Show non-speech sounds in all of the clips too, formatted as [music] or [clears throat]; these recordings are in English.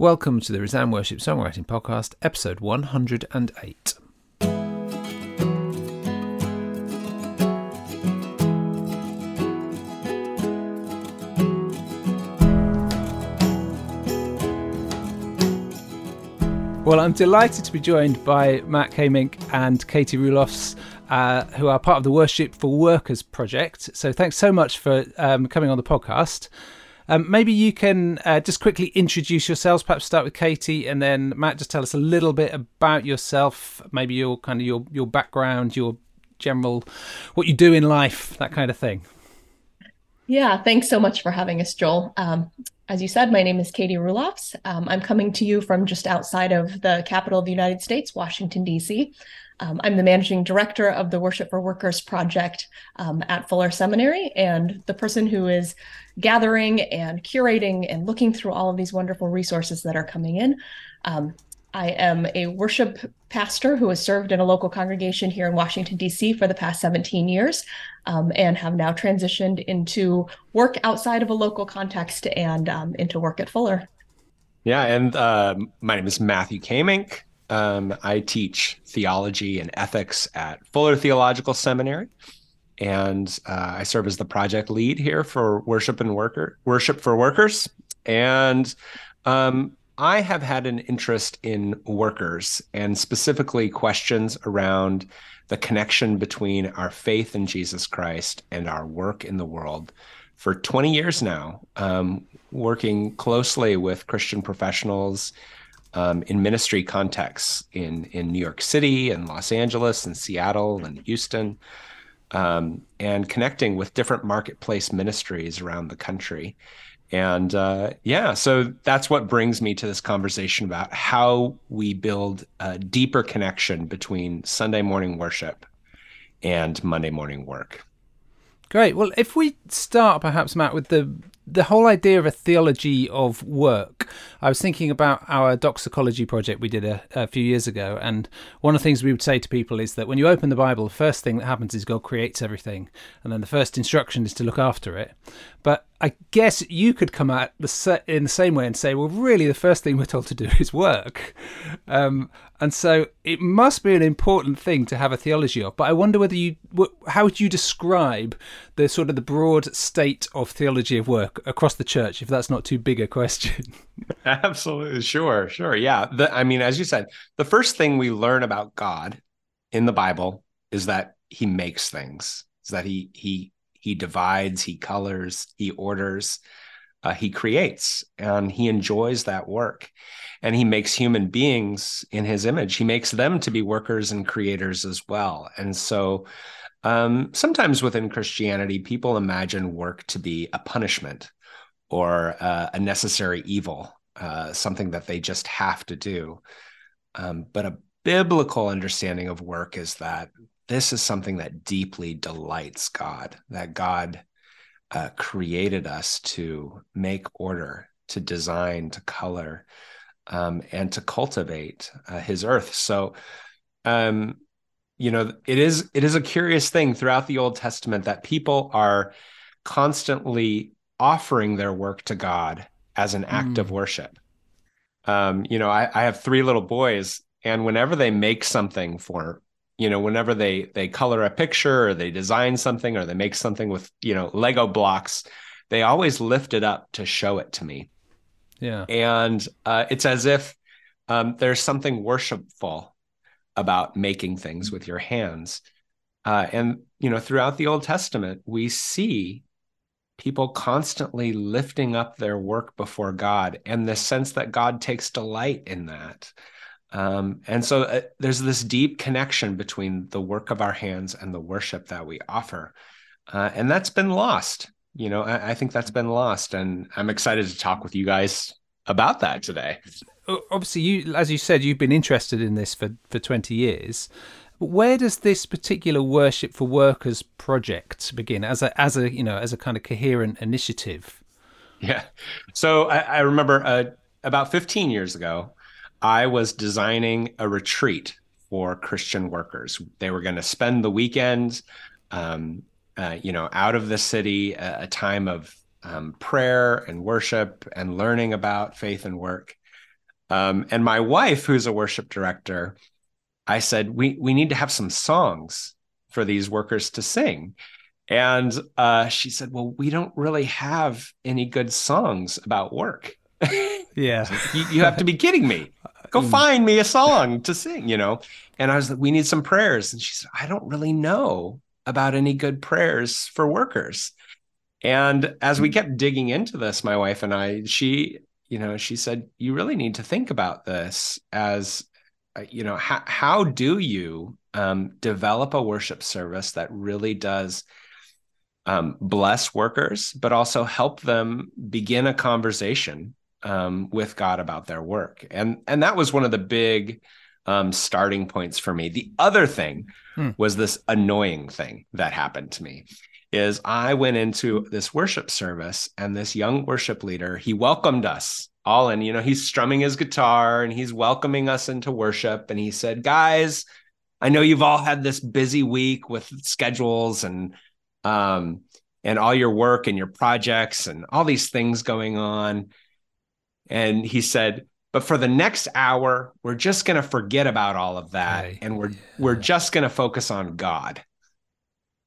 Welcome to the Resound Worship Songwriting Podcast, episode 108. Well, I'm delighted to be joined by Matt Kaemingk and Katie Roelofs, uh, who are part of the Worship for Workers project. So thanks so much for um, coming on the podcast. Um, maybe you can uh, just quickly introduce yourselves. Perhaps start with Katie, and then Matt. Just tell us a little bit about yourself. Maybe your kind of your your background, your general, what you do in life, that kind of thing. Yeah, thanks so much for having us, Joel. Um, as you said, my name is Katie Roelofs. Um, I'm coming to you from just outside of the capital of the United States, Washington, D.C. Um, I'm the managing director of the Worship for Workers project um, at Fuller Seminary, and the person who is gathering and curating and looking through all of these wonderful resources that are coming in. Um, I am a worship pastor who has served in a local congregation here in Washington, D.C. for the past 17 years um, and have now transitioned into work outside of a local context and um, into work at Fuller. Yeah, and uh, my name is Matthew Kaemingk. Um, I teach theology and ethics at Fuller Theological Seminary, and uh, I serve as the project lead here for Worship and Worker Worship for Workers. And um, I have had an interest in workers and specifically questions around the connection between our faith in Jesus Christ and our work in the world for 20 years now, um, working closely with Christian professionals um, in ministry contexts in in New York City and Los Angeles and Seattle and Houston, um, and connecting with different marketplace ministries around the country. And uh, yeah, so that's what brings me to this conversation about how we build a deeper connection between Sunday morning worship and Monday morning work. Great. Well, if we start perhaps, Matt, with the the whole idea of a theology of work. I was thinking about our Doxecology project we did a, a, few years ago, and one of the things we would say to people is that when you open the Bible, the first thing that happens is God creates everything, and then the first instruction is to look after it. But I guess you could come at the in the same way and say, well, really, the first thing we're told to do [laughs] is work, um, and so it must be an important thing to have a theology of. But I wonder whether you, how would you describe the sort of the broad state of theology of work across the church, if that's not too big a question? [laughs] Absolutely, sure, sure, yeah. The, I mean, as you said, the first thing we learn about God in the Bible is that He makes things, is that He He he divides, he colors, he orders, uh, he creates, and he enjoys that work. And he makes human beings in his image. He makes them to be workers and creators as well. And so um, sometimes within Christianity, people imagine work to be a punishment or uh, a necessary evil, uh, something that they just have to do. Um, but a biblical understanding of work is that this is something that deeply delights God, that God uh, created us to make order, to design, to color, um, and to cultivate uh, His earth. So, um, you know, it is it is a curious thing throughout the Old Testament that people are constantly offering their work to God as an act mm. of worship. Um, you know, I, I have three little boys, and whenever they make something for you know whenever they they color a picture or they design something or they make something with you know lego blocks they always lift it up to show it to me yeah and uh, it's as if um, there's something worshipful about making things with your hands uh, and you know throughout the old testament we see people constantly lifting up their work before god and the sense that god takes delight in that um, and so uh, there's this deep connection between the work of our hands and the worship that we offer. Uh, and that's been lost. You know, I, I, think that's been lost. And I'm excited to talk with you guys about that today. Obviously, you, as you said, you've been interested in this for, for 20 years. Where does this particular worship for workers project begin as a as a you know as a kind of coherent initiative? Yeah, so I, I remember uh, about 15 years ago, I was designing a retreat for Christian workers. They were going to spend the weekend, um, uh, you know, out of the city, a, a time of um, prayer and worship and learning about faith and work. Um, and my wife, who's a worship director, I said, we, we need to have some songs for these workers to sing. And uh, she said, Well, we don't really have any good songs about work. [laughs] Yeah. you, you, have to be kidding me. [laughs] Go mm. find me a song to sing, you know? And I was like, We need some prayers. And she said, I don't really know about any good prayers for workers. And as we kept digging into this, my wife and I, she, you know, she said, You really need to think about this as, uh, you know, how, how do you um, develop a worship service that really does um, bless workers, but also help them begin a conversation um, with God about their work. And and that was one of the big um, starting points for me. The other thing hmm. was this annoying thing that happened to me. Is I went into this worship service and this young worship leader, he welcomed us all in. You know, he's strumming his guitar and he's welcoming us into worship. And he said, Guys, I know you've all had this busy week with schedules and um, and all your work and your projects and all these things going on. And he said, but for the next hour, we're just going to forget about all of that, right. and we're yeah. we're just going to focus on God.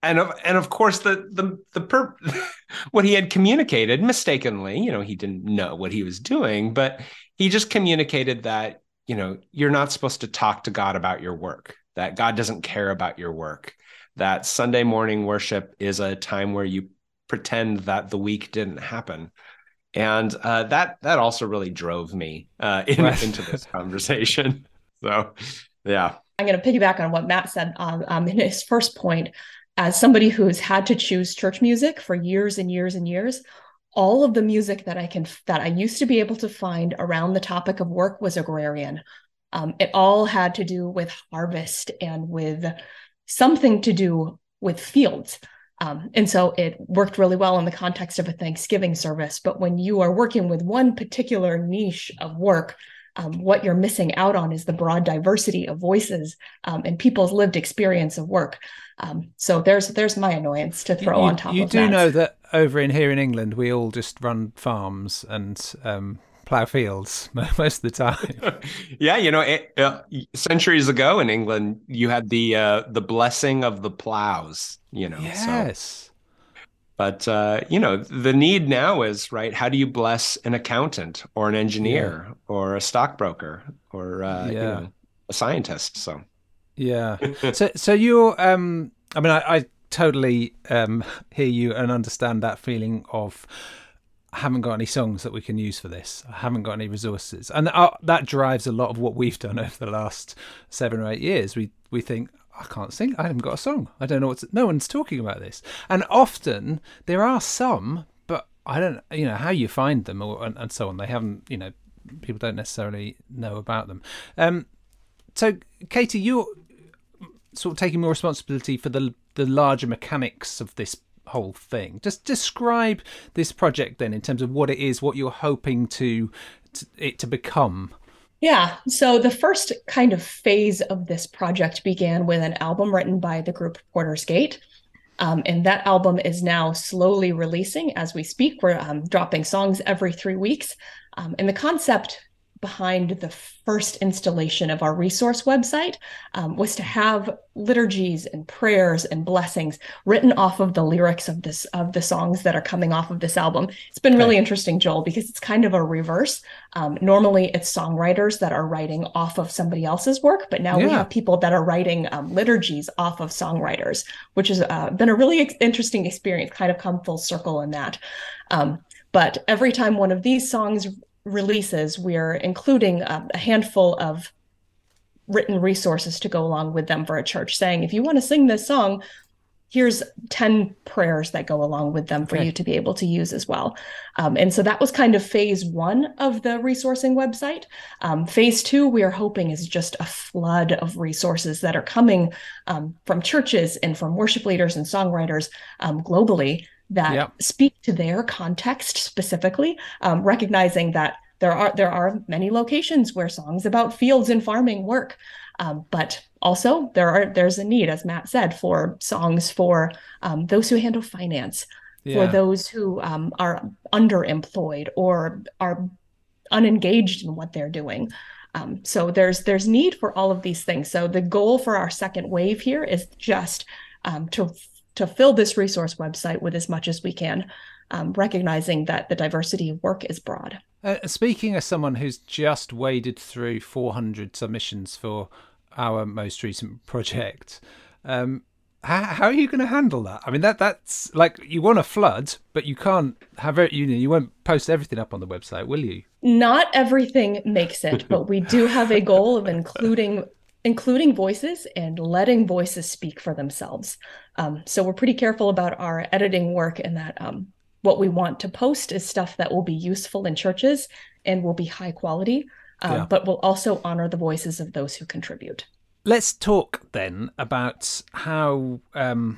And of and of course, the the the per- [laughs] what he had communicated mistakenly, you know, he didn't know what he was doing, but he just communicated that you know you're not supposed to talk to God about your work. That God doesn't care about your work that Sunday morning worship is a time where you pretend that the week didn't happen. And uh, that that also really drove me uh, in, right. into this conversation. [laughs] So, yeah. I'm going to piggyback on what Matt said um, um, in his first point. As somebody who's had to choose church music for years and years and years, all of the music that I can that I used to be able to find around the topic of work was agrarian. Um, it all had to do with harvest and with something to do with fields. Um, and so it worked really well in the context of a Thanksgiving service. But when you are working with one particular niche of work, um, what you're missing out on is the broad diversity of voices um, and people's lived experience of work. Um, so there's there's my annoyance to throw you, on top. You do that. know that over in here in England, we all just run farms and plow fields [laughs] most of the time. [laughs] yeah, you know, it, uh, centuries ago in England, you had the uh, the blessing of the plows. You know, yes. So. But uh, you know, the need now is right. How do you bless an accountant or an engineer yeah. or a stockbroker or uh, yeah. you know, a scientist? So yeah. so so you're. Um, I mean, I, I totally um, hear you and understand that feeling of Haven't got any songs that we can use for this. I haven't got any resources, and uh, that drives a lot of what we've done [laughs] over the last seven or eight years. We we think I can't sing. I haven't got a song. I don't know what's. No one's talking about this, and often there are some, but I don't. You know how you find them or and, and so on. They haven't. You know, people don't necessarily know about them. Um, so Katie, you're sort of taking more responsibility for the the larger mechanics of this whole thing. Just describe this project then in terms of what it is, what you're hoping to, to it to become. Yeah. So the first kind of phase of this project began with an album written by the group Porter's Gate. Um, and that album is now slowly releasing as we speak. We're um, dropping songs every three weeks. Um, and the concept behind the first installation of our resource website um, was to have liturgies and prayers and blessings written off of the lyrics of this of the songs that are coming off of this album. It's been really interesting, Joel, because it's kind of a reverse. Um, normally, it's songwriters that are writing off of somebody else's work, but now yeah. we have people that are writing um, liturgies off of songwriters, which has uh, been a really ex- interesting experience. Kind of come full circle in that. Um, but every time one of these songs releases, we're including a, a handful of written resources to go along with them for a church, saying, if you want to sing this song, here's 10 prayers that go along with them for you to be able to use as well. Um, and so that was kind of phase one of the resourcing website. Um, phase two, we are hoping is just a flood of resources that are coming um, from churches and from worship leaders and songwriters um, globally that yep. speak to their context specifically, um, recognizing that there are there are many locations where songs about fields and farming work, um, but also there are there's a need, as Matt said, for songs for um, those who handle finance, yeah. for those who um, are underemployed or are unengaged in what they're doing. Um, so there's there's need for all of these things. So the goal for our second wave here is just um, to to fill this resource website with as much as we can, um, recognizing that the diversity of work is broad. Uh, speaking as someone who's just waded through 400 submissions for our most recent project, um, how, how, are you going to handle that? I mean, that that's like you want to flood, but you can't have it. You know, you won't post everything up on the website, will you? Not everything makes it, but we do have a goal of including including voices and letting voices speak for themselves. Um, so we're pretty careful about our editing work and that um, what we want to post is stuff that will be useful in churches and will be high quality, um, yeah. but will also honor the voices of those who contribute. Let's talk then about how um,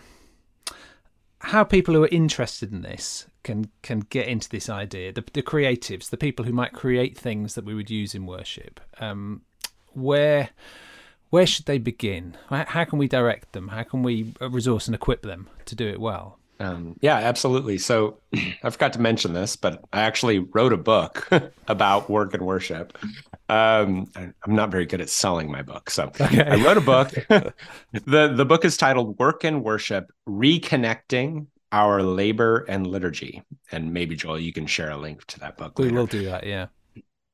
how people who are interested in this can can get into this idea. The, the creatives, the people who might create things that we would use in worship. Um, where where should they begin? How can we direct them? How can we resource and equip them to do it well? Um, yeah, absolutely. So [clears throat] I forgot to mention this, but I actually wrote a book [laughs] about work and worship. Um, I'm not very good at selling my book, so okay. I wrote a book. [laughs] [laughs] the The book is titled "Work and Worship: Reconnecting Our Labor and Liturgy." And maybe Joel, you can share a link to that book. We later. will do that. Yeah.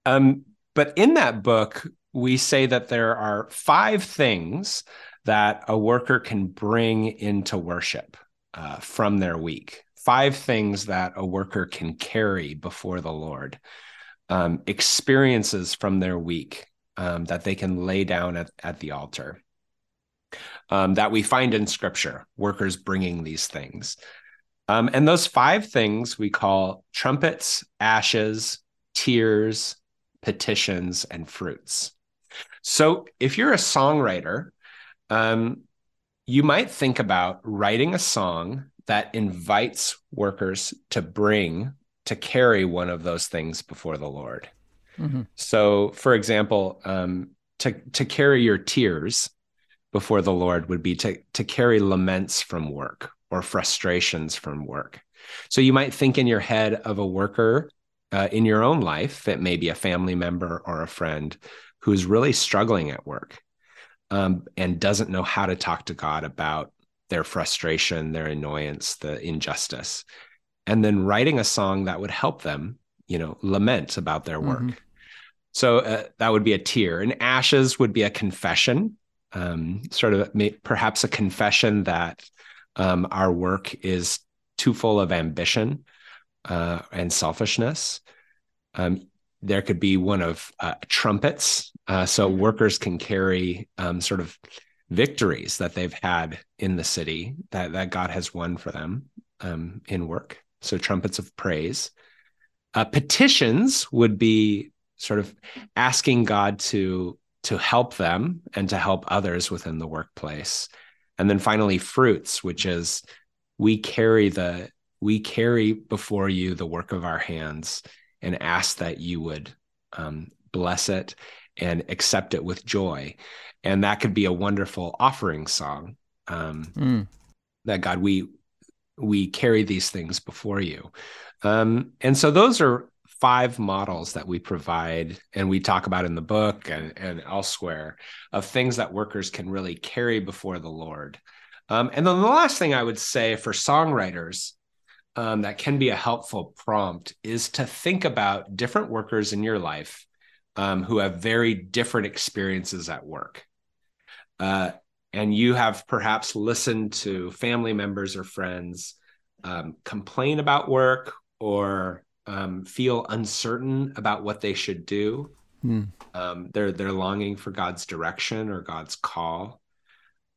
Um, but in that book, we say that there are five things that a worker can bring into worship uh, from their week. Five things that a worker can carry before the Lord, um, experiences from their week um, that they can lay down at, at the altar. Um, that we find in scripture, workers bringing these things. Um, and those five things we call trumpets, ashes, tears, petitions, and fruits. So if you're a songwriter, um, you might think about writing a song that invites workers to bring to carry one of those things before the Lord. Mm-hmm. So, for example, um, to to carry your tears before the Lord would be to to carry laments from work or frustrations from work. So you might think in your head of a worker uh, in your own life, that may be a family member or a friend who's really struggling at work um, and doesn't know how to talk to God about their frustration, their annoyance, the injustice, and then writing a song that would help them, you know, lament about their work. Mm-hmm. So uh, that would be a tear, and ashes would be a confession, um, sort of perhaps a confession that um, our work is too full of ambition uh, and selfishness. Um, there could be one of uh, trumpets, uh, so mm-hmm. workers can carry um, sort of victories that they've had in the city that that God has won for them um, in work. So trumpets of praise. Uh, petitions would be sort of asking God to to help them and to help others within the workplace. And then finally, fruits, which is we carry the we carry before you the work of our hands and ask that you would um, bless it and accept it with joy. And that could be a wonderful offering song. Um, mm. That God, we we carry these things before you. Um, and so those are five models that we provide and we talk about in the book and, and elsewhere of things that workers can really carry before the Lord. Um, and then the last thing I would say for songwriters um, that can be a helpful prompt is to think about different workers in your life um, who have very different experiences at work. Uh, and you have perhaps listened to family members or friends um, complain about work or um, feel uncertain about what they should do. Hmm. Um, they're they're longing for God's direction or God's call,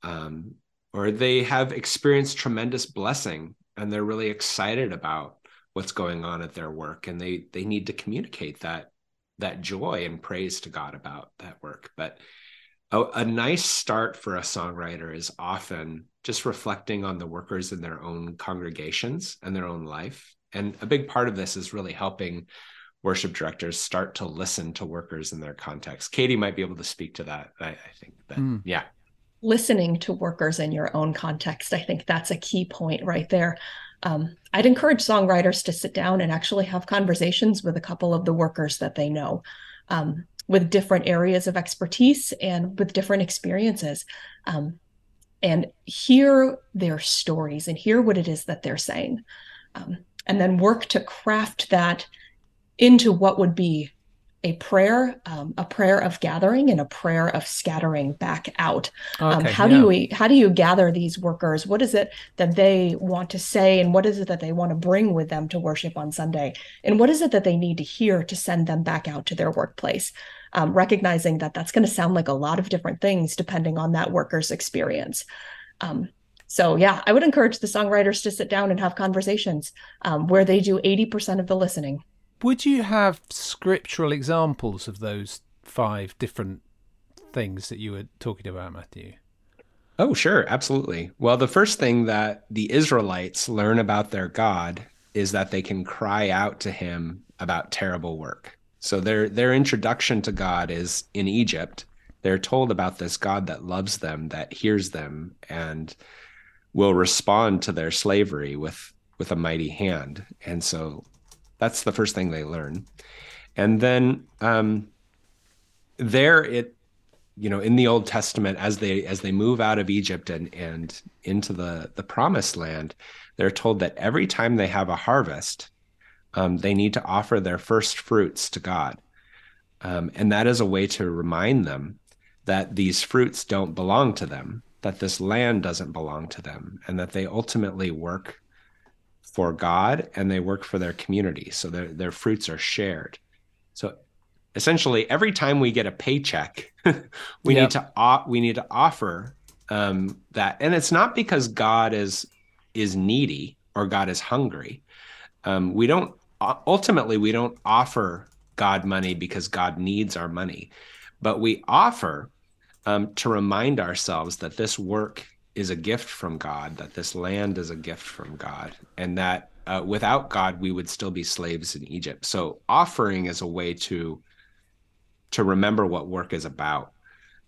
um, or they have experienced tremendous blessing and they're really excited about what's going on at their work and they they need to communicate that that joy and praise to God about that work. But a, a, nice start for a songwriter is often just reflecting on the workers in their own congregations and their own life. And a big part of this is really helping worship directors start to listen to workers in their context. Katie might be able to speak to that i, I think but mm. yeah listening to workers in your own context. I think that's a key point right there. Um, I'd encourage songwriters to sit down and actually have conversations with a couple of the workers that they know. Um, with different areas of expertise and with different experiences um, and hear their stories and hear what it is that they're saying um, and then work to craft that into what would be a prayer, um, a prayer of gathering and a prayer of scattering back out. Um, okay, um, how yeah. do we how do you gather these workers? What is it that they want to say, and what is it that they want to bring with them to worship on Sunday? And what is it that they need to hear to send them back out to their workplace? Um, recognizing that that's going to sound like a lot of different things depending on that worker's experience. Um, so yeah, I would encourage the songwriters to sit down and have conversations um, where they do 80% of the listening. Would you have scriptural examples of those five different things that you were talking about, Matthew? Oh, sure, absolutely. Well, the first thing that the Israelites learn about their God is that they can cry out to him about terrible work. So their their introduction to God is in Egypt. They're told about this God that loves them, that hears them and will respond to their slavery with with a mighty hand. And so that's the first thing they learn. And then um, there it you know in the old testament as they as they move out of egypt and and into the the promised land they're told that every time they have a harvest um, they need to offer their first fruits to god um, and that is a way to remind them that these fruits don't belong to them that this land doesn't belong to them and that they ultimately work for God and they work for their community. So their, their fruits are shared. So essentially, every time we get a paycheck, [laughs] we yep. need to we need to offer um, that, and it's not because God is is needy or God is hungry. Um, we don't ultimately we don't offer God money because God needs our money, but we offer um, to remind ourselves that this work is a gift from God, that this land is a gift from God, and that uh, without God we would still be slaves in Egypt. So offering is a way to to remember what work is about.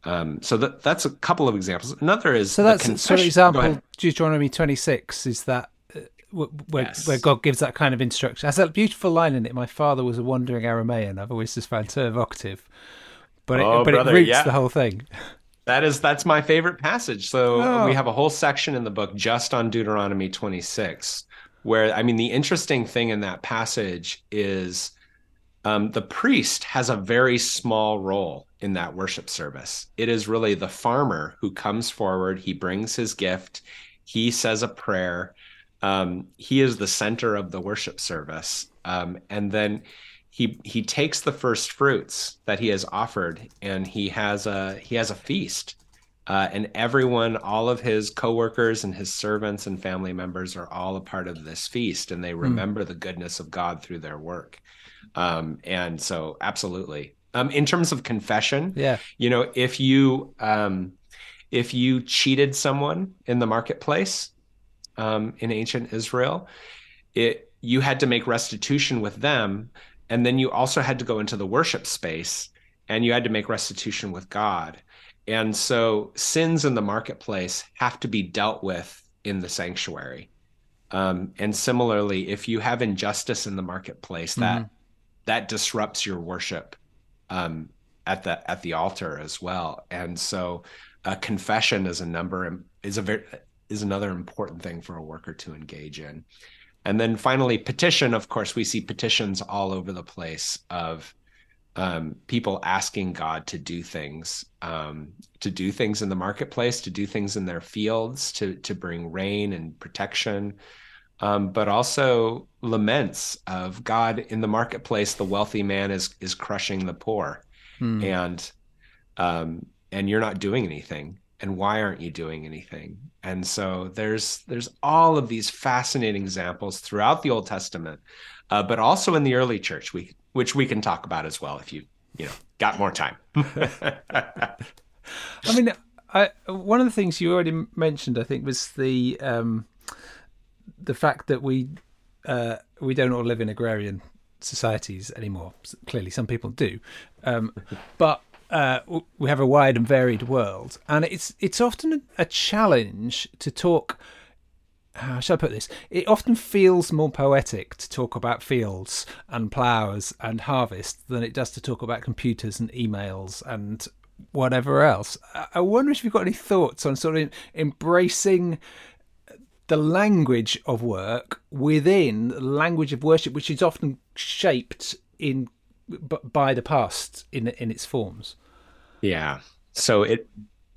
Um, so that that's a couple of examples. Another is so that's so example Deuteronomy twenty six is that uh, where, yes. where God gives that kind of instruction. Has that beautiful line in it. My father was a wandering Aramaean. I've always just found so evocative, but it, oh, but brother, it roots yeah. the whole thing. [laughs] That is that's my favorite passage. So oh. we have a whole section in the book just on Deuteronomy 26 where I mean the interesting thing in that passage is um, the priest has a very small role in that worship service. It is really the farmer who comes forward, he brings his gift, he says a prayer. Um, he is the center of the worship service. Um, and then he he takes the first fruits that he has offered and he has a he has a feast uh, and everyone all of his coworkers and his servants and family members are all a part of this feast and they hmm. remember mm. the goodness of god through their work um, and so absolutely um, in terms of confession yeah you know if you um, if you cheated someone in the marketplace um, in ancient israel it you had to make restitution with them and then you also had to go into the worship space and you had to make restitution with God. And so sins in the marketplace have to be dealt with in the sanctuary. Um, and similarly, if you have injustice in the marketplace, that mm-hmm. that disrupts your worship um, at the at the altar as well. And so, uh, confession is a number is a very is another important thing for a worker to engage in. And then finally, petition. Of course, we see petitions all over the place of um, people asking God to do things, um, to do things in the marketplace, to do things in their fields, to to bring rain and protection, um, but also laments of God in the marketplace. The wealthy man is is crushing the poor, hmm. and um, and you're not doing anything and why aren't you doing anything? And so there's there's all of these fascinating examples throughout the old testament uh, but also in the early church we which we can talk about as well if you you know got more time. [laughs] I mean I, one of the things you already mentioned i think was the um, the fact that we uh, we don't all live in agrarian societies anymore. Clearly some people do. Um, but uh, we have a wide and varied world, and it's it's often a challenge to talk how shall I put this? It often feels more poetic to talk about fields and ploughs and harvest than it does to talk about computers and emails and whatever else. I wonder if you've got any thoughts on sort of embracing the language of work within the language of worship, which is often shaped in by the past in in its forms. Yeah. So it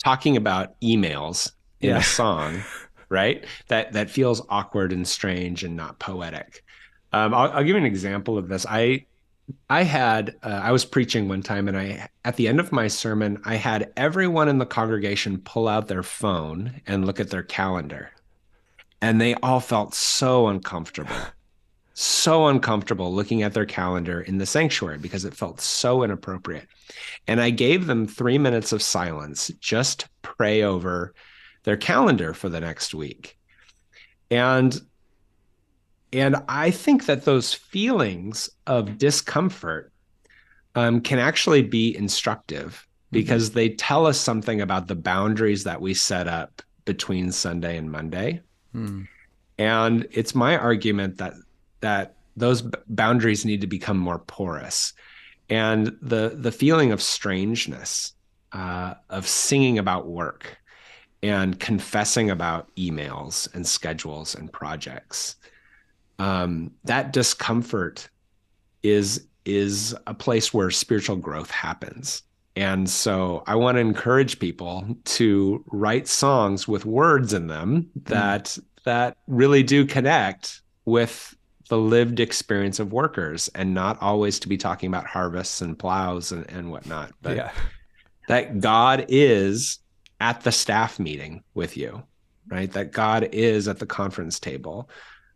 talking about emails in yeah. a song, [laughs] right? That that feels awkward and strange and not poetic. Um, I'll, I'll, give you an example of this. I I had uh, I was preaching one time, and I at the end of my sermon, I had everyone in the congregation pull out their phone and look at their calendar, and they all felt so uncomfortable so uncomfortable looking at their calendar in the sanctuary because it felt so inappropriate. And I gave them three minutes of silence, just pray over their calendar for the next week. And and I think that those feelings of discomfort um, can actually be instructive mm-hmm. because mm-hmm. they tell us something about the boundaries that we set up between Sunday and Monday. Mm. And it's my argument that that those boundaries need to become more porous and the the feeling of strangeness uh, of singing about work and confessing about emails and schedules and projects um, that discomfort is is a place where spiritual growth happens and so i want to encourage people to write songs with words in them hmm. that mm. that really do connect with the lived experience of workers and not always to be talking about harvests and plows and, and whatnot. But yeah. that God is at the staff meeting with you, right? That God is at the conference table.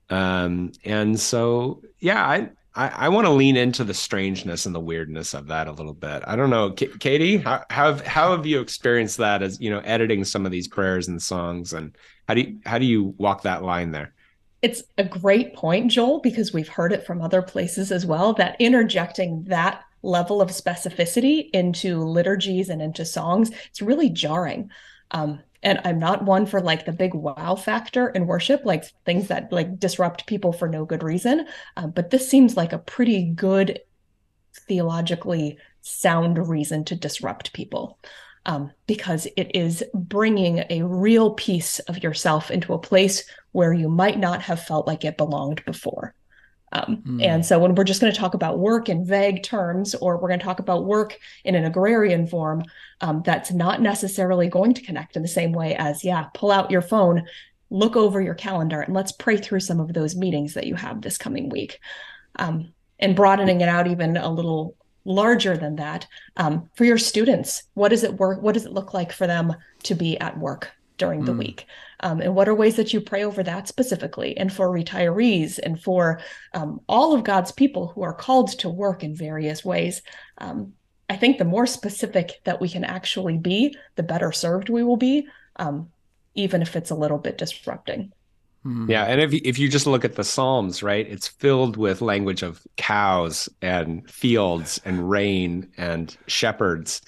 Um, and so, yeah, I, I, I want to lean into the strangeness and the weirdness of that a little bit. I don't know, K- Katie, how, how have how have you experienced that as you know editing some of these prayers and songs, and how do you how do you walk that line there? It's a great point, Joel, because we've heard it from other places as well that interjecting that level of specificity into liturgies and into songs, it's really jarring. Um, and I'm not one for like the big wow factor in worship, like things that like disrupt people for no good reason. Um, but this seems like a pretty good theologically sound reason to disrupt people um, because it is bringing a real piece of yourself into a place where you might not have felt like it belonged before. Um, mm. And so, when we're just going to talk about work in vague terms, or we're going to talk about work in an agrarian form, um, that's not necessarily going to connect in the same way as, yeah, pull out your phone, look over your calendar, and let's pray through some of those meetings that you have this coming week. Um, and broadening it out even a little larger than that um, for your students what does it work what does it look like for them to be at work during the mm. week um, and what are ways that you pray over that specifically and for retirees and for um, all of god's people who are called to work in various ways um, i think the more specific that we can actually be the better served we will be um, even if it's a little bit disrupting. Yeah, and if if you just look at the Psalms, right, it's filled with language of cows and fields and rain and shepherds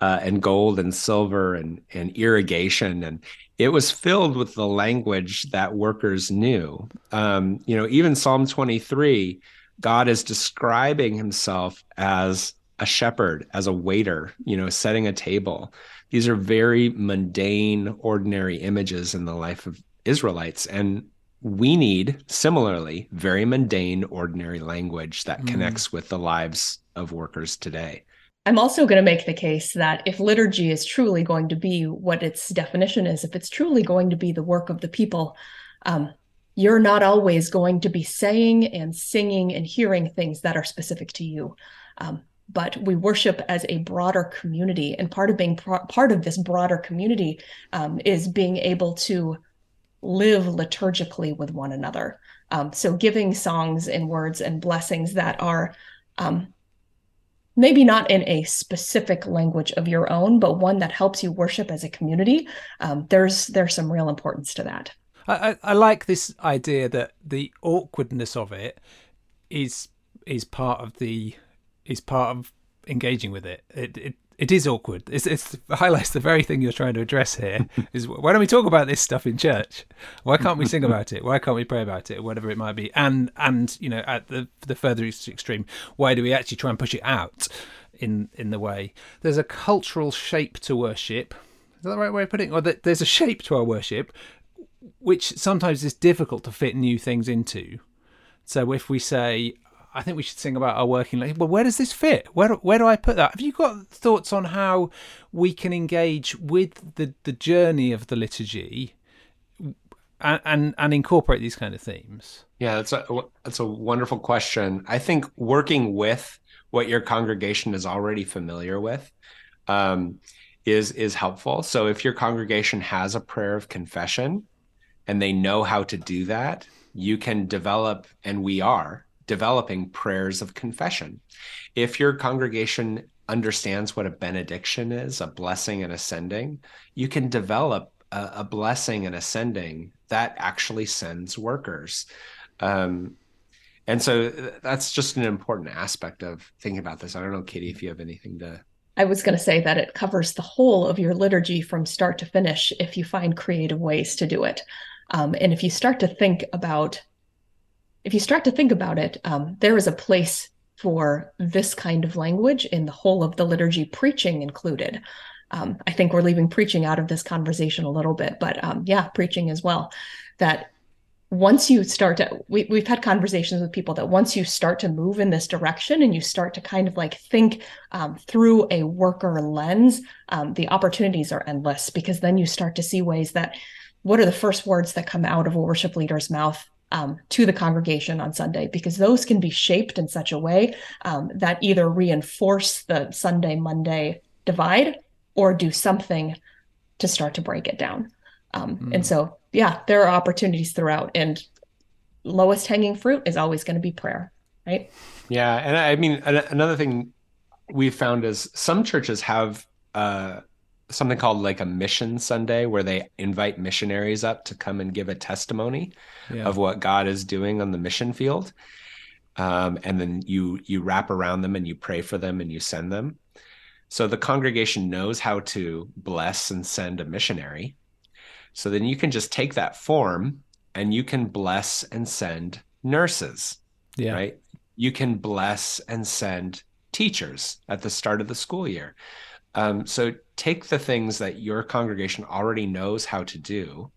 uh, and gold and silver and and irrigation, and it was filled with the language that workers knew. Um, you know, even Psalm twenty three, God is describing Himself as a shepherd, as a waiter, you know, setting a table. These are very mundane, ordinary images in the life of Israelites. And we need, similarly, very mundane, ordinary language that mm. connects with the lives of workers today. I'm also going to make the case that if liturgy is truly going to be what its definition is, if it's truly going to be the work of the people, um, you're not always going to be saying and singing and hearing things that are specific to you. Um, but we worship as a broader community. And part of being pro- part of this broader community um, is being able to live liturgically with one another. Um, so giving songs and words and blessings that are um, maybe not in a specific language of your own, but one that helps you worship as a community. Um, there's there's some real importance to that. I, I like this idea that the awkwardness of it is is part of the is part of engaging with it. It it, it is awkward. It's, it's it highlights the very thing you're trying to address here. [laughs] is why don't we talk about this stuff in church? Why can't we sing about it? Why can't we pray about it? Whatever it might be. And and you know at the the further extreme, why do we actually try and push it out in in the way? There's a cultural shape to worship. Is that the right way of putting it? Or that there's a shape to our worship, which sometimes is difficult to fit new things into. So if we say, I think we should sing about our working life. Well, where does this fit? Where where do I put that? Have you got thoughts on how we can engage with the the journey of the liturgy and and, and incorporate these kind of themes? Yeah, that's a that's a wonderful question. I think working with what your congregation is already familiar with um, is is helpful. So if your congregation has a prayer of confession and they know how to do that, you can develop, and we are developing prayers of confession. If your congregation understands what a benediction is, a blessing and ascending, you can develop a, a blessing and ascending that actually sends workers. Um, and so that's just an important aspect of thinking about this. I don't know, Katie, if you have anything to. I was going to say that it covers the whole of your liturgy from start to finish if you find creative ways to do it. Um, and if you start to think about if you start to think about it, um, there is a place for this kind of language in the whole of the liturgy, preaching included. Um, I think we're leaving preaching out of this conversation a little bit, but um, yeah, preaching as well. That once you start to, we, we've had conversations with people that once you start to move in this direction and you start to kind of like think um, through a worker lens, um, the opportunities are endless because then you start to see ways that what are the first words that come out of a worship leader's mouth um, to the congregation on Sunday because those can be shaped in such a way um, that either reinforce the Sunday Monday divide or do something to start to break it down. Um, mm. And so, yeah, there are opportunities throughout, and lowest hanging fruit is always going to be prayer, right? Yeah, and I mean another thing we found is some churches have uh, something called like a mission Sunday where they invite missionaries up to come and give a testimony yeah. of what God is doing on the mission field. Um, and then you you wrap around them and you pray for them and you send them. So the congregation knows how to bless and send a missionary. So then you can just take that form and you can bless and send nurses. Yeah. Right. You can bless and send teachers at the start of the school year. Um, so take the things that your congregation already knows how to do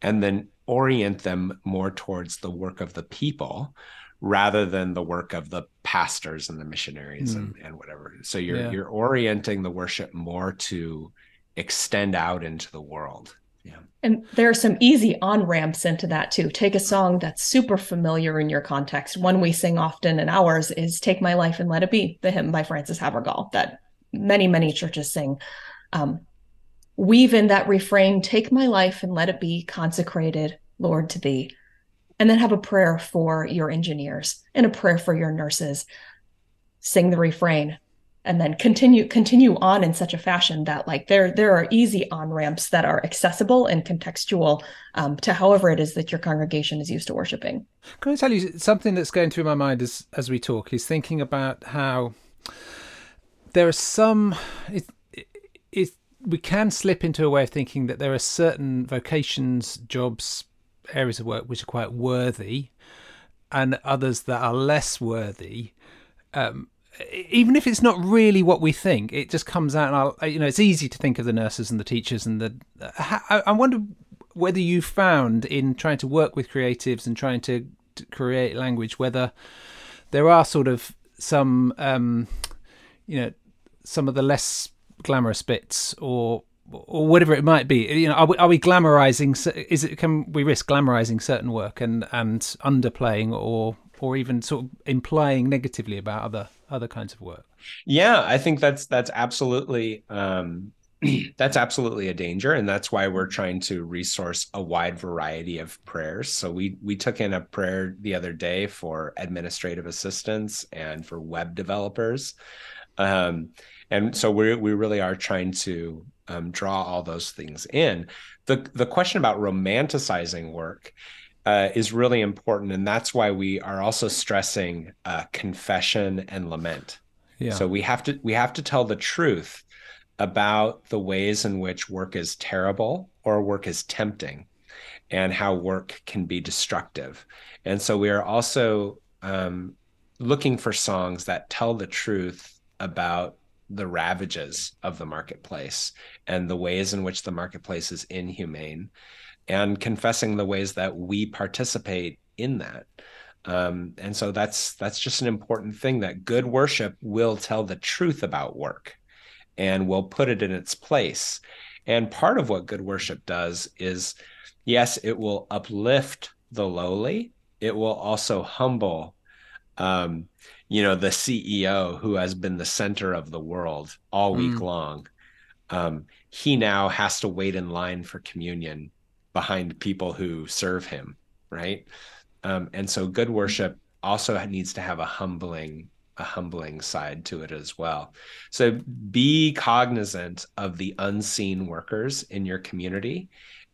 and then orient them more towards the work of the people rather than the work of the pastors and the missionaries mm. and, and, whatever. So you're yeah. you're orienting the worship more to extend out into the world. Yeah. And there are some easy on ramps into that too. Take a song that's super familiar in your context. One we sing often in ours is Take My Life and Let It Be, the hymn by Frances Havergal that many, many churches sing. Um, weave in that refrain, take my life and let it be consecrated, Lord, to thee. And then have a prayer for your engineers and a prayer for your nurses. Sing the refrain and then continue continue on in such a fashion that like there there are easy on ramps that are accessible and contextual um, to however it is that your congregation is used to worshiping. Can I tell you something that's going through my mind as as we talk? Is thinking about how there are some. It, we can slip into a way of thinking that there are certain vocations, jobs, areas of work which are quite worthy, and others that are less worthy. Um, even if it's not really what we think, it just comes out. And you know, it's easy to think of the nurses and the teachers and the. I wonder whether you found in trying to work with creatives and trying to, to create language whether there are sort of some, um, you know, some of the less glamorous bits or or whatever it might be. You know are we, are we glamorizing is it can we risk glamorizing certain work and and underplaying or or even sort of implying negatively about other other kinds of work? Yeah i think that's that's absolutely um [clears throat] that's absolutely a danger and that's why we're trying to resource a wide variety of prayers. So we we took in a prayer the other day for administrative assistants and for web developers. Um, and so we we really are trying to um, draw all those things in. The the question about romanticizing work uh, is really important, and that's why we are also stressing uh, confession and lament. Yeah. So we have to we have to tell the truth about the ways in which work is terrible or work is tempting and how work can be destructive. And so we are also um, looking for songs that tell the truth about the ravages of the marketplace and the ways in which the marketplace is inhumane and confessing the ways that we participate in that. Um, and so that's that's just an important thing that good worship will tell the truth about work and will put it in its place. And part of what good worship does is yes it will uplift the lowly. It will also humble um, you know the ceo who has been the center of the world all week mm. long um, he now has to wait in line for communion behind people who serve him right um, and so good worship also needs to have a humbling a humbling side to it as well so be cognizant of the unseen workers in your community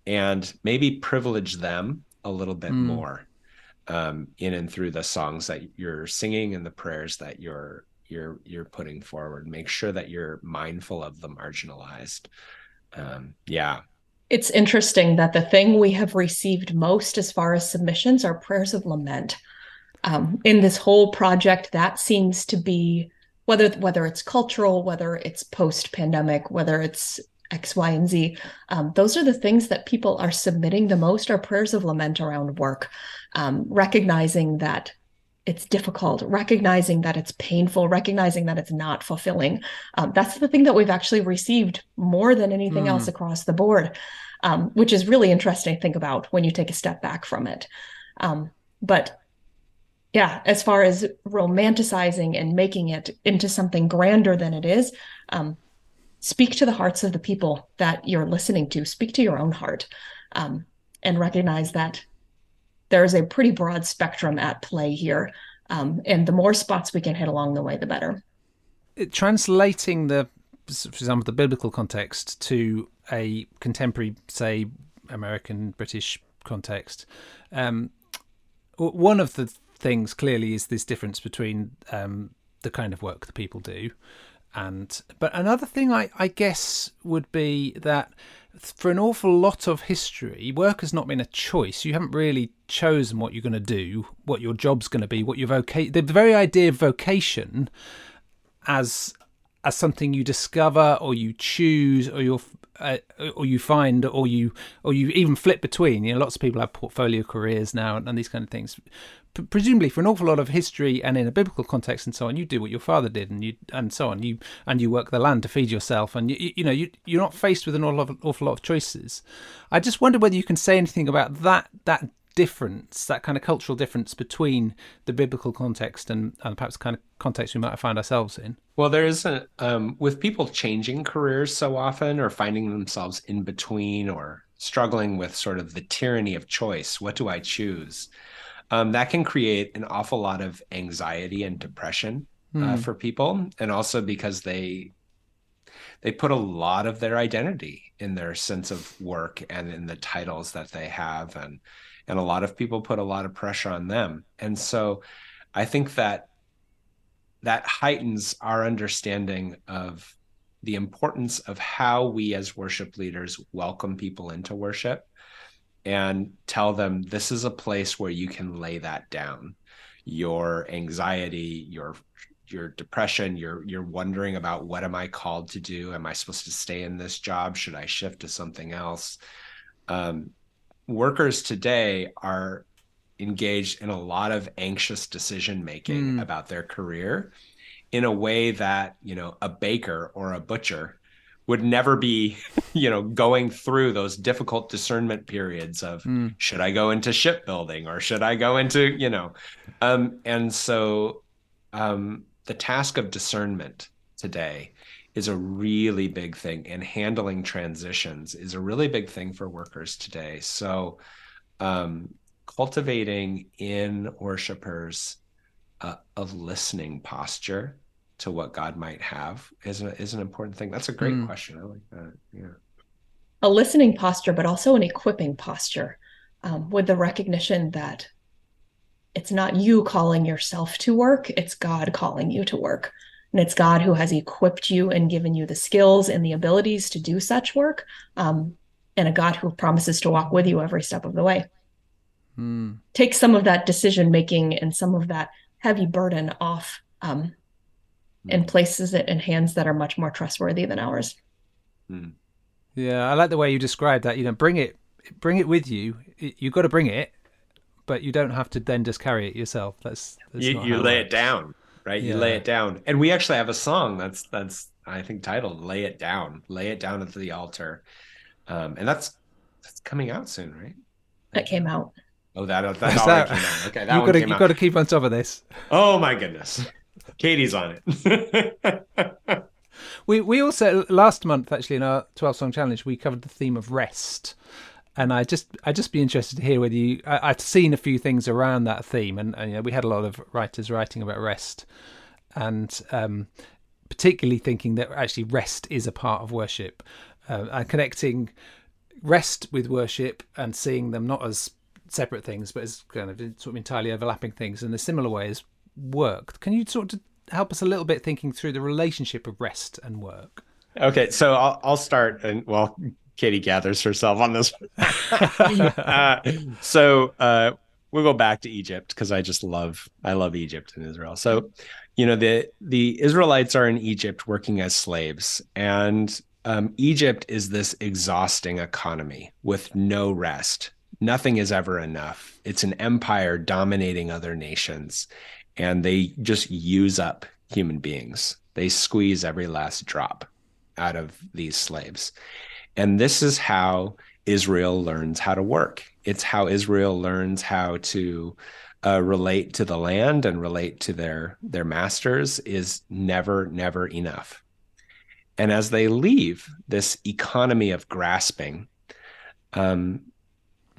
and maybe privilege them a little bit mm. more um, in and through the songs that you're singing and the prayers that you're you're you're putting forward. Make sure that you're mindful of the marginalized. Um, yeah. It's interesting that the thing we have received most as far as submissions are prayers of lament. Um, in this whole project, that seems to be whether whether it's cultural, whether it's post pandemic, whether it's X, Y, and Z. Um, those are the things that people are submitting the most are prayers of lament around work, um, recognizing that it's difficult, recognizing that it's painful, recognizing that it's not fulfilling. Um, that's the thing that we've actually received more than anything mm. else across the board, um, which is really interesting to think about when you take a step back from it. Um, but yeah, as far as romanticizing and making it into something grander than it is, um, speak to the hearts of the people that you're listening to. Speak to your own heart um, and recognize that there is a pretty broad spectrum at play here. Um, and the more spots we can hit along the way the better. Translating the for example the biblical context to a contemporary say american british context um, one of the things clearly is this difference between um, the kind of work that people do and but another thing I, I guess would be that for an awful lot of history, work has not been a choice. You haven't really chosen what you're going to do, what your job's going to be, what your vocation. The very idea of vocation as as something you discover or you choose or you uh, or you find or you or you even flip between. You know, lots of people have portfolio careers now and, and these kind of things presumably for an awful lot of history and in a biblical context and so on, you do what your father did and you and so on. You and you work the land to feed yourself, and you you know you you're not faced with an awful lot, of, awful lot of choices. I just wonder whether you can say anything about that that difference, that kind of cultural difference between the biblical context and, and perhaps kind of context we might found ourselves in. Well, there is a um, with people changing careers so often or finding themselves in between or struggling with sort of the tyranny of choice. What do I choose? Um, that can create an awful lot of anxiety and depression mm. uh, hmm. for people, and also because they they put a lot of their identity in their sense of work and in the titles that they have, and and a lot of people put a lot of pressure on them, and so I think that that heightens our understanding of the importance of how we as worship leaders welcome people into worship and tell them this is a place where you can lay that down. Your anxiety your your depression you're you're wondering about what am i called to do? Am i supposed to stay in this job? Should i shift to something else? Um, workers today are engaged in a lot of anxious decision making mm. about their career in a way that you know a baker or a butcher would never be, you know, going through those difficult discernment periods of mm. should I go into shipbuilding or should I go into, you know, um, and so um, the task of discernment today is a really big thing, and handling transitions is a really big thing for workers today. So, um, cultivating in worshipers uh, a listening posture to what God might have is, a, is an important thing. That's a great mm. question. I like that. Yeah. A listening posture, but also an equipping posture um, with the recognition that it's not you calling yourself to work, it's God calling you to work. and it's God who has equipped you and given you the skills and the abilities to do such work, um, and a God who promises to walk with you every step of the way. Mm. Take some of that decision making and some of that heavy burden off um, mm. and places it in hands that are much more trustworthy than ours. Mm. Yeah, I like the way you described that. You know, bring it, bring it with you. You've got to bring it, but you don't have to then just carry it yourself. That's, that's you, you lay it, it down right? Yeah. You lay it down. And we actually have a song that's that's I think titled "Lay It Down." Lay it down at the altar, um, and that's that's coming out soon, right? That came out. Oh, that that, that, that came out. Okay, [laughs] that you got to you got to keep on top of this. Oh my goodness, Katie's on it. [laughs] we we also last month actually in our twelve song challenge we covered the theme of rest and I just I'd just be interested to hear whether you I, have seen a few things around that theme, and, and, you know we had a lot of writers writing about rest, and um, particularly thinking that actually rest is a part of worship, uh, and connecting rest with worship and seeing them not as separate things but as kind of sort of entirely overlapping things in a similar way as work. Can you sort of help us a little bit thinking through the relationship of rest and work? Okay, so I'll, I'll start, and well, Katie gathers herself on this. [laughs] uh, so uh, we'll go back to Egypt because I just love I love Egypt and Israel. So, you know the the Israelites are in Egypt working as slaves, and um, Egypt is this exhausting economy with no rest. Nothing is ever enough. It's an empire dominating other nations, and they just use up human beings. They squeeze every last drop out of these slaves. And this is how Israel learns how to work. It's how Israel learns how to uh, relate to the land and relate to their their masters is never never enough. And as they leave this economy of grasping, um,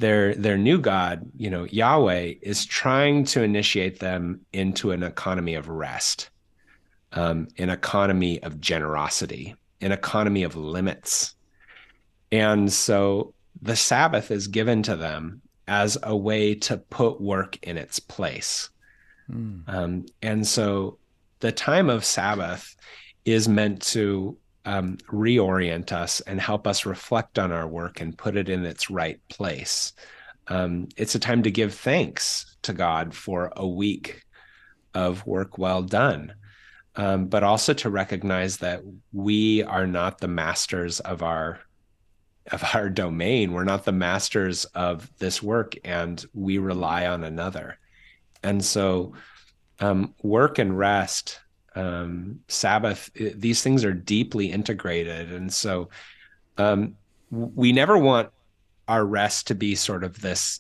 their their new god, you know, Yahweh, is trying to initiate them into an economy of rest, um, an economy of generosity, an economy of limits, and so the Sabbath is given to them as a way to put work in its place. Mm. Um, and so the time of Sabbath is meant to um, reorient us and help us reflect on our work and put it in its right place. Um, it's a time to give thanks to God for a week of work well done, um, but also to recognize that we are not the masters of our of our domain. We're not the masters of this work, and we rely on another. And so, um, work and rest, um, Sabbath, these things are deeply integrated. And so, um, we never want our rest to be sort of this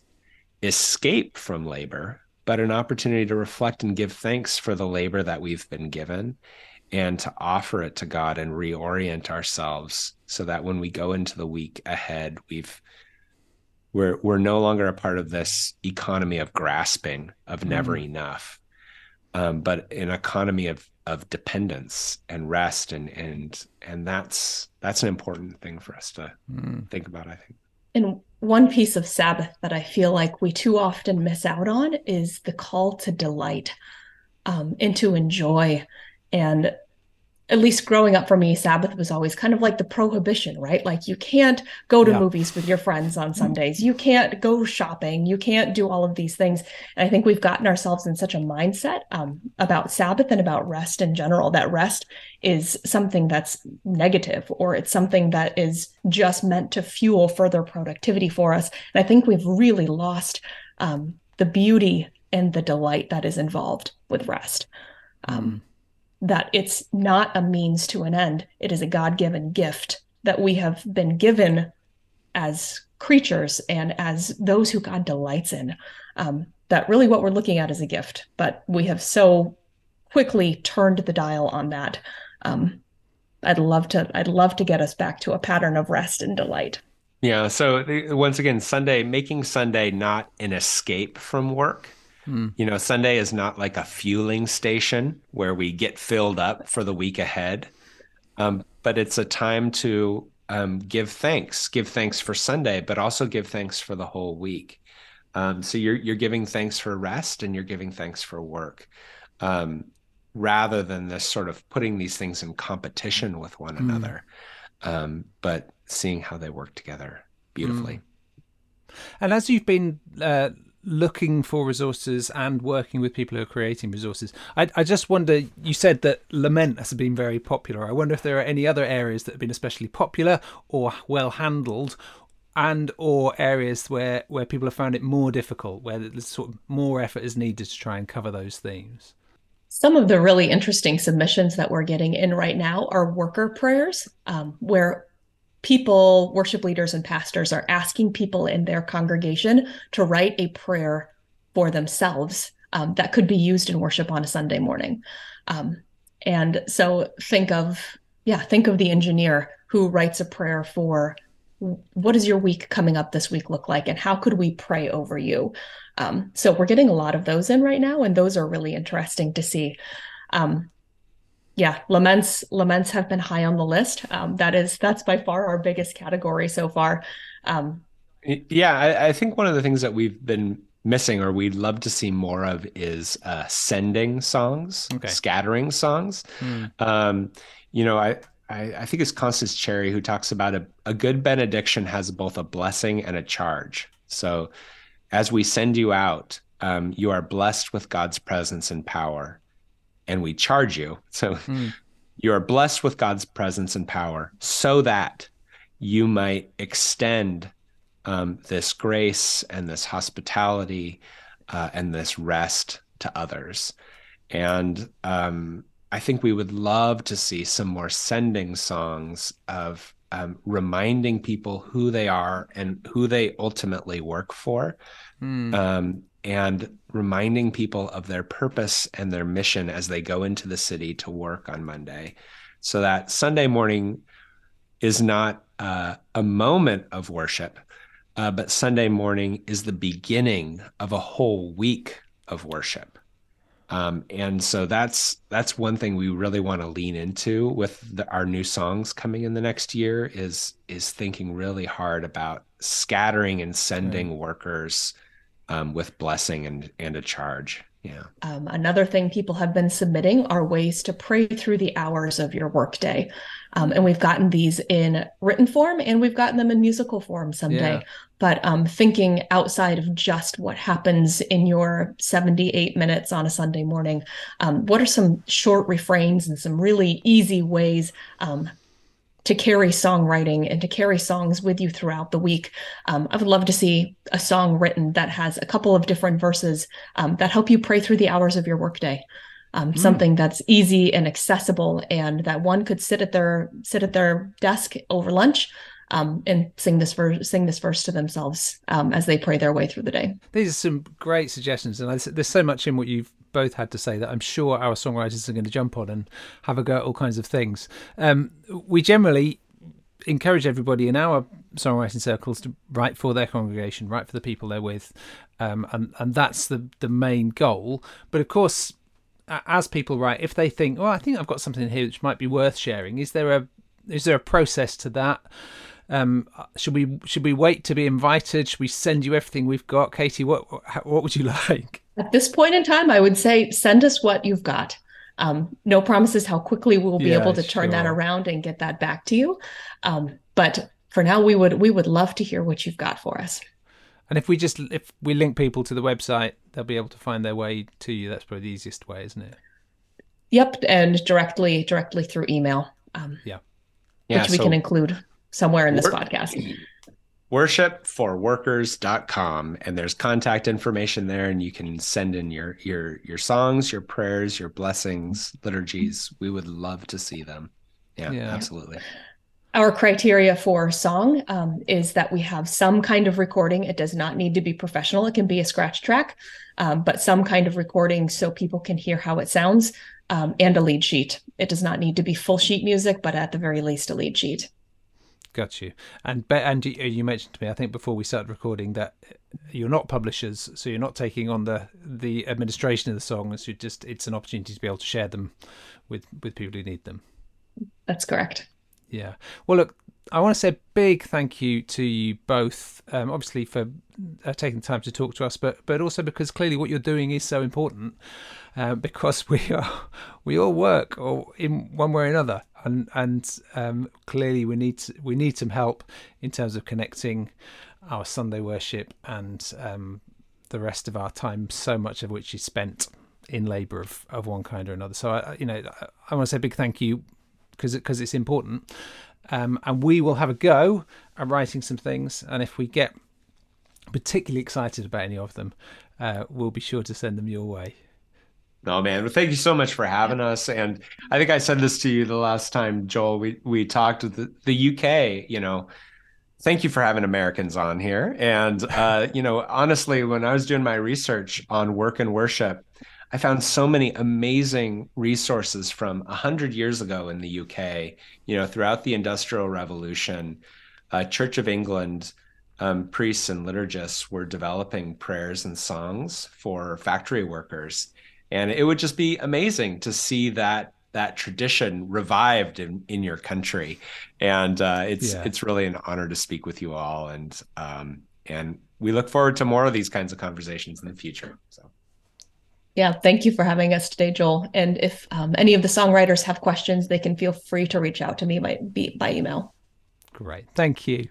escape from labor, but an opportunity to reflect and give thanks for the labor that we've been given and to offer it to God and reorient ourselves so that when we go into the week ahead, we've we're we're no longer a part of this economy of grasping of never mm. enough, um, but an economy of of dependence and rest and and and that's that's an important thing for us to mm. think about. I think. And one piece of Sabbath that I feel like we too often miss out on is the call to delight um, and to enjoy and at least growing up for me, Sabbath was always kind of like the prohibition, right? Like you can't go to yeah. movies with your friends on Sundays. You can't go shopping. You can't do all of these things. And I think we've gotten ourselves in such a mindset um, about Sabbath and about rest in general that rest is something that's negative or it's something that is just meant to fuel further productivity for us. And I think we've really lost um, the beauty and the delight that is involved with rest. Um, mm that it's not a means to an end. It is a God given gift that we have been given as creatures and as those who God delights in. Um, that really what we're looking at is a gift, but we have so quickly turned the dial on that. Um, I'd love to. I'd love to get us back to a pattern of rest and delight. Yeah. So once again, Sunday, making Sunday not an escape from work, Mm. You know, Sunday is not like a fueling station where we get filled up for the week ahead, um, but it's a time to um, give thanks, give thanks for Sunday, but also give thanks for the whole week. Um, so you're you're giving thanks for rest and you're giving thanks for work. Um, rather than this sort of putting these things in competition with one mm. another, um, but seeing how they work together beautifully. Mm. And as you've been uh, looking for resources and working with people who are creating resources. I, I, just wonder, you said that lament has been very popular. I wonder if there are any other areas that have been especially popular or well handled and or areas where, where people have found it more difficult, where there's sort of more effort is needed to try and cover those themes. Some of the really interesting submissions that we're getting in right now are worker prayers, um, where people, worship leaders, and pastors are asking people in their congregation to write a prayer for themselves um, that could be used in worship on a Sunday morning. Um, and so think of, yeah, think of the engineer who writes a prayer for what does your week coming up this week look like and how could we pray over you um, so we're getting a lot of those in right now and those are really interesting to see um, yeah, laments laments have been high on the list. Um, that is that's by far our biggest category so far. Um, yeah, I, I, think one of the things that we've been missing or we'd love to see more of is uh, sending songs, okay. scattering songs. Mm. Um, you know, I, I, I think it's Constance Cherry who talks about a, a good benediction has both a blessing and a charge. So as we send you out, um, you are blessed with God's presence and power and we charge you. [laughs] So mm. you are blessed with God's presence and power so that you might extend um, this grace and this hospitality uh, and this rest to others. And um, I think we would love to see some more sending songs of um, reminding people who they are and who they ultimately work for. Mm. Um, and reminding people of their purpose and their mission as they go into the city to work on Monday. So that Sunday morning is not uh, a moment of worship, uh, but Sunday morning is the beginning of a whole week of worship. Um, and so that's that's one thing we really want to lean into with the, our new songs coming in the next year is is thinking really hard about scattering and sending right. workers um, with blessing and and a charge. Yeah. Um, another thing people have been submitting are ways to pray through the hours of your workday. Um, and we've gotten these in written form and we've gotten them in musical form someday. Yeah. But um, thinking outside of just what happens in your 78 minutes on a Sunday morning, um, what are some short refrains and some really easy ways um, to carry songwriting and to carry songs with you throughout the week. Um, I would love to see a song written that has a couple of different verses um, that help you pray through the hours of your workday. Um, mm. Something that's easy and accessible, and that one could sit at their sit at their desk over lunch, um, and sing this verse, sing this verse to themselves um, as they pray their way through the day. These are some great suggestions, and there's so much in what you've both had to say that I'm sure our songwriters are going to jump on and have a go at all kinds of things. Um, we generally encourage everybody in our songwriting circles to write for their congregation, write for the people they're with, um, and and that's the the main goal. But of course, as people write, if they think, "Oh, I think I've got something here which might be worth sharing," is there a is there a process to that? Um, should we should we wait to be invited? Should we send you everything we've got, Katie? What what would you [laughs] like? At this point in time, I would say send us what you've got. Um, no promises how quickly we will be yeah, able to turn sure. that around and get that back to you. Um, but for now, we would we would love to hear what you've got for us. And if we just if we link people to the website, they'll be able to find their way to you. That's probably the easiest way, isn't it? Yep, and directly directly through email. Um, yeah, which we so can include somewhere in this podcast. Worshipforworkers.com and there's contact information there and you can send in your your your songs, your prayers, your blessings, liturgies. We would love to see them. Yeah, yeah. absolutely. Our criteria for song um, is that we have some kind of recording. It does not need to be professional. It can be a scratch track, um, but some kind of recording so people can hear how it sounds um, and a lead sheet. It does not need to be full sheet music, but at the very least, a lead sheet. Got you. And and you mentioned to me, I think before we started recording, that you're not publishers, so you're not taking on the the administration of the songs. You just it's an opportunity to be able to share them with with people who need them. That's correct. Yeah. Well, look, I want to say a big thank you to you both, um, obviously for uh, taking time to talk to us, but but also because clearly what you're doing is so important, uh, [laughs] because we are we all work or in one way or another, and and um, clearly we need to, we need some help in terms of connecting our Sunday worship and um, the rest of our time, so much of which is spent in labour of, of one kind or another. So I, you know, I want to say a big thank you because because it's important. Um, and we will have a go at writing some things. And if we get particularly excited about any of them, uh, we'll be sure to send them your way. No, man. Well, thank you so much for having us. And I think I said this to you the last time, Joel. We we talked with the, the UK. You know, thank you for having Americans on here. And uh, [laughs] you know, honestly, when I was doing my research on work and worship, I found so many amazing resources from a hundred years ago in the UK. You know, throughout the Industrial Revolution, uh, Church of England um, priests and liturgists were developing prayers and songs for factory workers, and it would just be amazing to see that that tradition revived in, in your country. And uh, it's yeah. it's really an honor to speak with you all, and um, and we look forward to more of these kinds of conversations in the future. So. Yeah, thank you for having us today, Joel. And if um, any of the songwriters have questions, they can feel free to reach out to me by, by email. Great. Thank you.